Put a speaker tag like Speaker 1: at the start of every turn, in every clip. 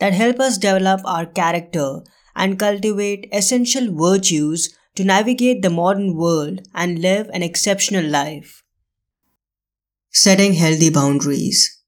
Speaker 1: that help us develop our character and cultivate essential virtues to navigate the modern world and live an exceptional life. Setting healthy boundaries.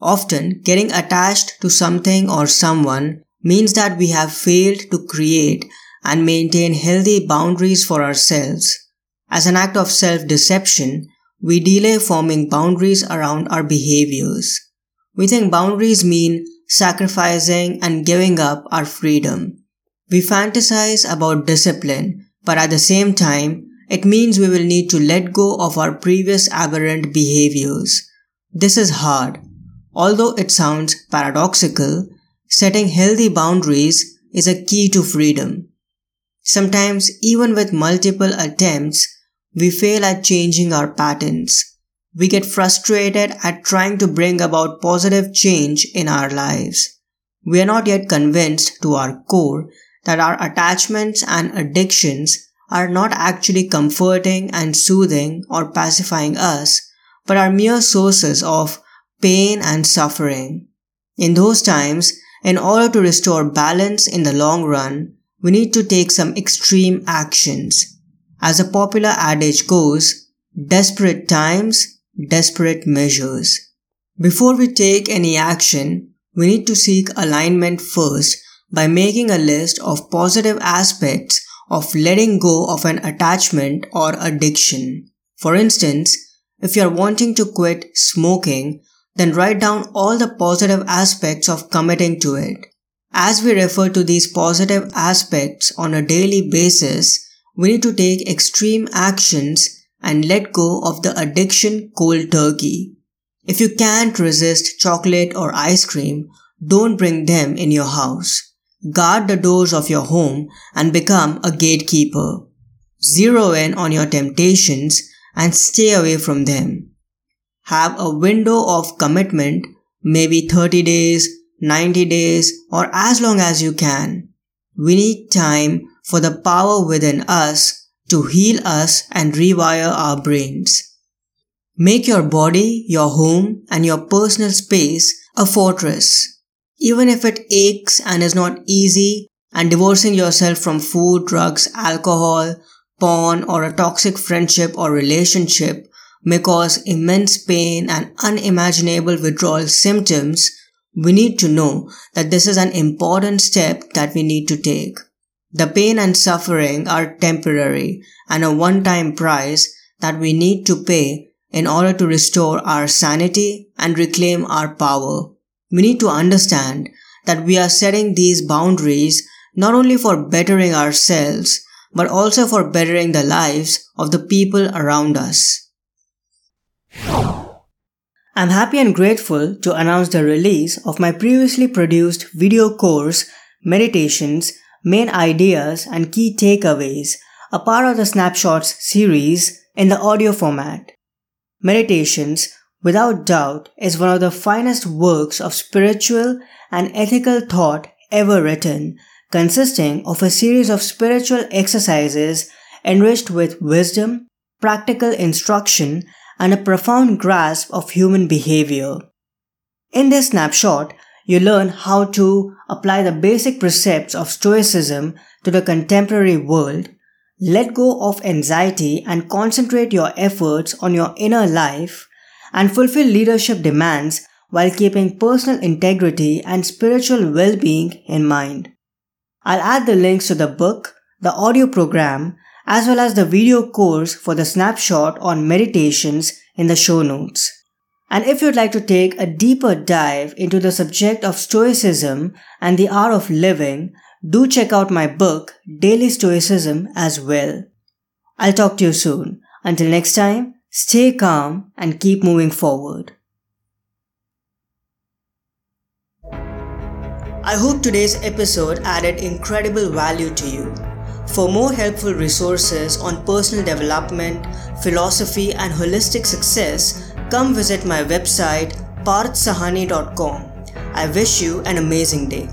Speaker 1: Often, getting attached to something or someone means that we have failed to create and maintain healthy boundaries for ourselves. As an act of self-deception, we delay forming boundaries around our behaviors. We think boundaries mean sacrificing and giving up our freedom. We fantasize about discipline, but at the same time, it means we will need to let go of our previous aberrant behaviors. This is hard. Although it sounds paradoxical, setting healthy boundaries is a key to freedom. Sometimes, even with multiple attempts, we fail at changing our patterns we get frustrated at trying to bring about positive change in our lives. We are not yet convinced to our core that our attachments and addictions are not actually comforting and soothing or pacifying us, but are mere sources of pain and suffering. In those times, in order to restore balance in the long run, we need to take some extreme actions. As a popular adage goes, desperate times desperate measures. Before we take any action, we need to seek alignment first by making a list of positive aspects of letting go of an attachment or addiction. For instance, if you are wanting to quit smoking, then write down all the positive aspects of committing to it. As we refer to these positive aspects on a daily basis, we need to take extreme actions and let go of the addiction cold turkey. If you can't resist chocolate or ice cream, don't bring them in your house. Guard the doors of your home and become a gatekeeper. Zero in on your temptations and stay away from them. Have a window of commitment, maybe 30 days, 90 days, or as long as you can. We need time for the power within us to heal us and rewire our brains. Make your body, your home, and your personal space a fortress. Even if it aches and is not easy, and divorcing yourself from food, drugs, alcohol, porn, or a toxic friendship or relationship may cause immense pain and unimaginable withdrawal symptoms, we need to know that this is an important step that we need to take. The pain and suffering are temporary and a one-time price that we need to pay in order to restore our sanity and reclaim our power. We need to understand that we are setting these boundaries not only for bettering ourselves, but also for bettering the lives of the people around us. I'm happy and grateful to announce the release of my previously produced video course, Meditations main ideas and key takeaways are part of the Snapshots series in the audio format. Meditations, without doubt, is one of the finest works of spiritual and ethical thought ever written, consisting of a series of spiritual exercises enriched with wisdom, practical instruction, and a profound grasp of human behavior. In this snapshot, you learn how to apply the basic precepts of Stoicism to the contemporary world, let go of anxiety and concentrate your efforts on your inner life, and fulfill leadership demands while keeping personal integrity and spiritual well-being in mind. I'll add the links to the book, the audio program, as well as the video course for the snapshot on meditations in the show notes. And if you'd like to take a deeper dive into the subject of Stoicism and the art of living, do check out my book, Daily Stoicism, as well. I'll talk to you soon. Until next time, stay calm and keep moving forward. I hope today's episode added incredible value to you. For more helpful resources on personal development, philosophy, and holistic success, come visit my website parthsahani.com. I wish you an amazing day.